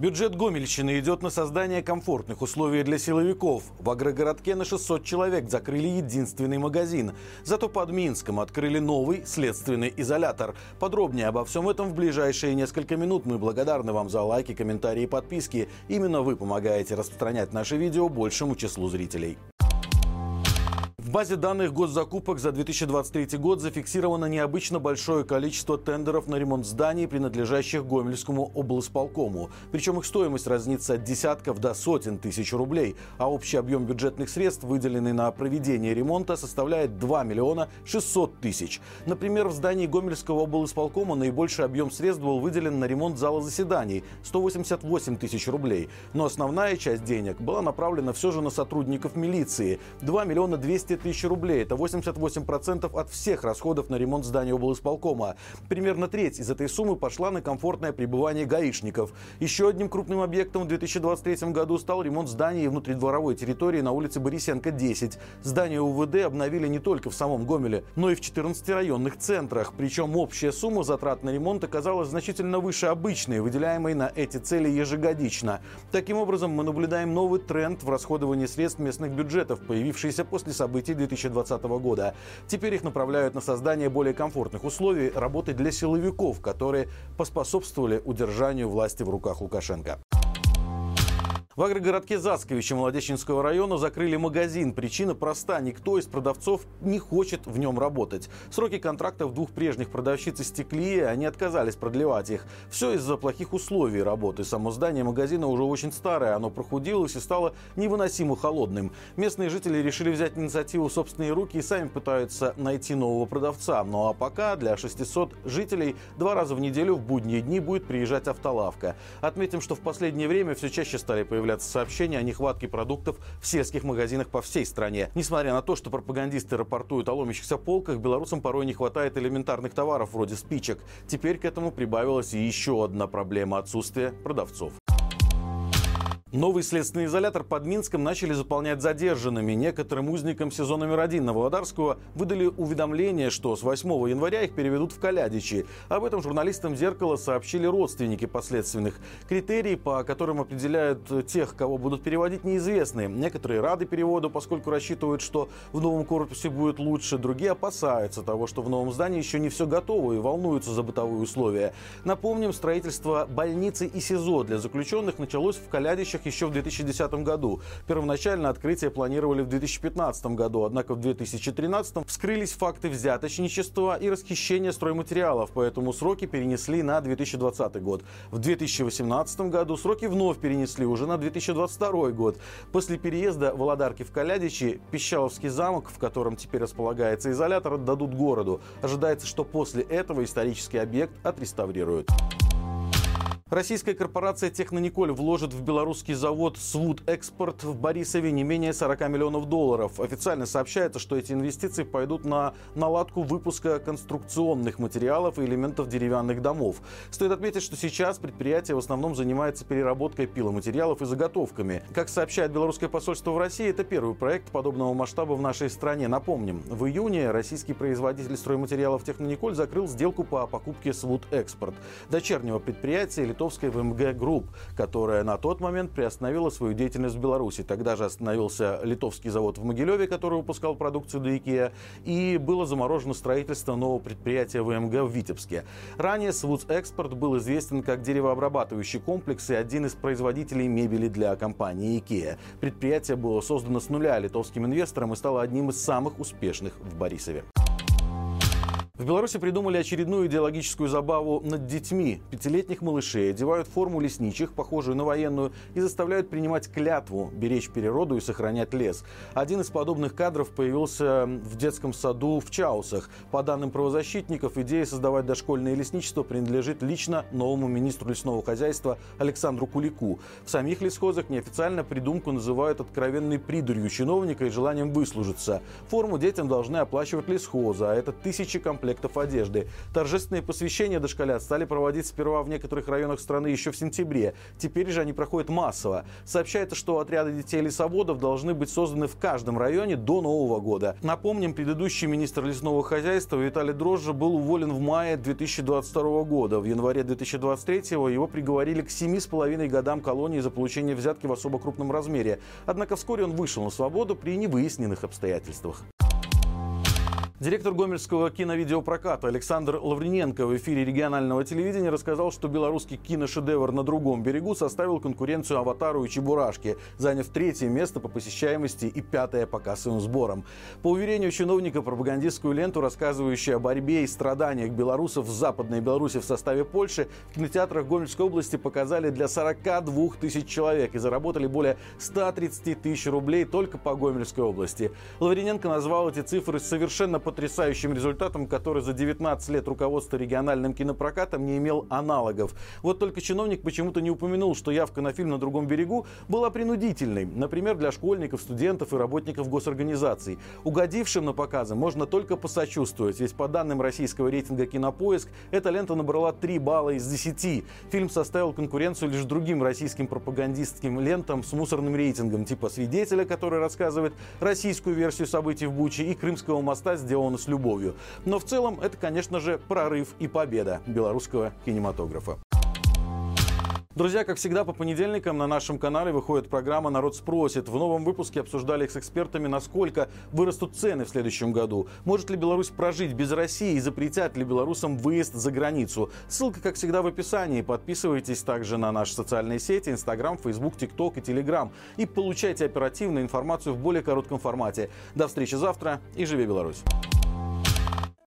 Бюджет Гомельщины идет на создание комфортных условий для силовиков. В агрогородке на 600 человек закрыли единственный магазин. Зато под Минском открыли новый следственный изолятор. Подробнее обо всем этом в ближайшие несколько минут. Мы благодарны вам за лайки, комментарии и подписки. Именно вы помогаете распространять наши видео большему числу зрителей. В базе данных госзакупок за 2023 год зафиксировано необычно большое количество тендеров на ремонт зданий, принадлежащих Гомельскому облсполкому. Причем их стоимость разнится от десятков до сотен тысяч рублей, а общий объем бюджетных средств, выделенный на проведение ремонта, составляет 2 миллиона 600 тысяч. Например, в здании Гомельского облсполкома наибольший объем средств был выделен на ремонт зала заседаний – 188 тысяч рублей. Но основная часть денег была направлена все же на сотрудников милиции – 2 миллиона 200 тысяч рублей. Это 88% от всех расходов на ремонт здания облсполкома. Примерно треть из этой суммы пошла на комфортное пребывание гаишников. Еще одним крупным объектом в 2023 году стал ремонт зданий внутридворовой территории на улице Борисенко, 10. Здание УВД обновили не только в самом Гомеле, но и в 14 районных центрах. Причем общая сумма затрат на ремонт оказалась значительно выше обычной, выделяемой на эти цели ежегодично. Таким образом, мы наблюдаем новый тренд в расходовании средств местных бюджетов, появившийся после событий 2020 года. Теперь их направляют на создание более комфортных условий работы для силовиков, которые поспособствовали удержанию власти в руках Лукашенко. В агрогородке Засковича Молодеченского района закрыли магазин. Причина проста. Никто из продавцов не хочет в нем работать. Сроки контрактов двух прежних продавщиц истекли, и они отказались продлевать их. Все из-за плохих условий работы. Само здание магазина уже очень старое. Оно прохудилось и стало невыносимо холодным. Местные жители решили взять инициативу в собственные руки и сами пытаются найти нового продавца. Ну а пока для 600 жителей два раза в неделю в будние дни будет приезжать автолавка. Отметим, что в последнее время все чаще стали появляться появляться сообщения о нехватке продуктов в сельских магазинах по всей стране. Несмотря на то, что пропагандисты рапортуют о ломящихся полках, белорусам порой не хватает элементарных товаров вроде спичек. Теперь к этому прибавилась и еще одна проблема – отсутствие продавцов. Новый следственный изолятор под Минском начали заполнять задержанными. Некоторым узникам СИЗО номер один на Володарского выдали уведомление, что с 8 января их переведут в Калядичи. Об этом журналистам «Зеркало» сообщили родственники последственных. Критерии, по которым определяют тех, кого будут переводить, неизвестны. Некоторые рады переводу, поскольку рассчитывают, что в новом корпусе будет лучше. Другие опасаются того, что в новом здании еще не все готово и волнуются за бытовые условия. Напомним, строительство больницы и СИЗО для заключенных началось в Калядичах Штатах еще в 2010 году. Первоначально открытие планировали в 2015 году, однако в 2013 вскрылись факты взяточничества и расхищения стройматериалов, поэтому сроки перенесли на 2020 год. В 2018 году сроки вновь перенесли уже на 2022 год. После переезда Володарки в Калядичи Пищаловский замок, в котором теперь располагается изолятор, отдадут городу. Ожидается, что после этого исторический объект отреставрируют. Российская корпорация «Технониколь» вложит в белорусский завод «Свуд Экспорт» в Борисове не менее 40 миллионов долларов. Официально сообщается, что эти инвестиции пойдут на наладку выпуска конструкционных материалов и элементов деревянных домов. Стоит отметить, что сейчас предприятие в основном занимается переработкой пиломатериалов и заготовками. Как сообщает белорусское посольство в России, это первый проект подобного масштаба в нашей стране. Напомним, в июне российский производитель стройматериалов «Технониколь» закрыл сделку по покупке «Свуд Экспорт» дочернего предприятия литовской ВМГ Групп, которая на тот момент приостановила свою деятельность в Беларуси. Тогда же остановился литовский завод в Могилеве, который выпускал продукцию до IKEA, и было заморожено строительство нового предприятия ВМГ в Витебске. Ранее Свудс Экспорт был известен как деревообрабатывающий комплекс и один из производителей мебели для компании IKEA. Предприятие было создано с нуля литовским инвестором и стало одним из самых успешных в Борисове. В Беларуси придумали очередную идеологическую забаву над детьми. Пятилетних малышей одевают форму лесничих, похожую на военную, и заставляют принимать клятву, беречь природу и сохранять лес. Один из подобных кадров появился в детском саду в Чаусах. По данным правозащитников, идея создавать дошкольное лесничество принадлежит лично новому министру лесного хозяйства Александру Кулику. В самих лесхозах неофициально придумку называют откровенной придурью чиновника и желанием выслужиться. Форму детям должны оплачивать лесхоза, а это тысячи комплектов комплектов одежды. Торжественные посвящения дошколят стали проводить сперва в некоторых районах страны еще в сентябре. Теперь же они проходят массово. Сообщается, что отряды детей лесоводов должны быть созданы в каждом районе до Нового года. Напомним, предыдущий министр лесного хозяйства Виталий Дрожжа был уволен в мае 2022 года. В январе 2023 его приговорили к 7,5 годам колонии за получение взятки в особо крупном размере. Однако вскоре он вышел на свободу при невыясненных обстоятельствах. Директор Гомельского киновидеопроката Александр Лаврененко в эфире регионального телевидения рассказал, что белорусский киношедевр «На другом берегу» составил конкуренцию «Аватару» и «Чебурашке», заняв третье место по посещаемости и пятое по кассовым сборам. По уверению чиновника, пропагандистскую ленту, рассказывающую о борьбе и страданиях белорусов в Западной Беларуси в составе Польши, в кинотеатрах Гомельской области показали для 42 тысяч человек и заработали более 130 тысяч рублей только по Гомельской области. Лаврененко назвал эти цифры совершенно потрясающим результатом, который за 19 лет руководства региональным кинопрокатом не имел аналогов. Вот только чиновник почему-то не упомянул, что явка на фильм «На другом берегу» была принудительной. Например, для школьников, студентов и работников госорганизаций. Угодившим на показы можно только посочувствовать, ведь по данным российского рейтинга «Кинопоиск» эта лента набрала 3 балла из 10. Фильм составил конкуренцию лишь другим российским пропагандистским лентам с мусорным рейтингом, типа «Свидетеля», который рассказывает российскую версию событий в Буче, и «Крымского моста» сделал сделано с любовью. Но в целом это, конечно же, прорыв и победа белорусского кинематографа. Друзья, как всегда, по понедельникам на нашем канале выходит программа «Народ спросит». В новом выпуске обсуждали с экспертами, насколько вырастут цены в следующем году. Может ли Беларусь прожить без России и запретят ли белорусам выезд за границу? Ссылка, как всегда, в описании. Подписывайтесь также на наши социальные сети, Инстаграм, Фейсбук, ТикТок и Телеграм. И получайте оперативную информацию в более коротком формате. До встречи завтра и живи Беларусь!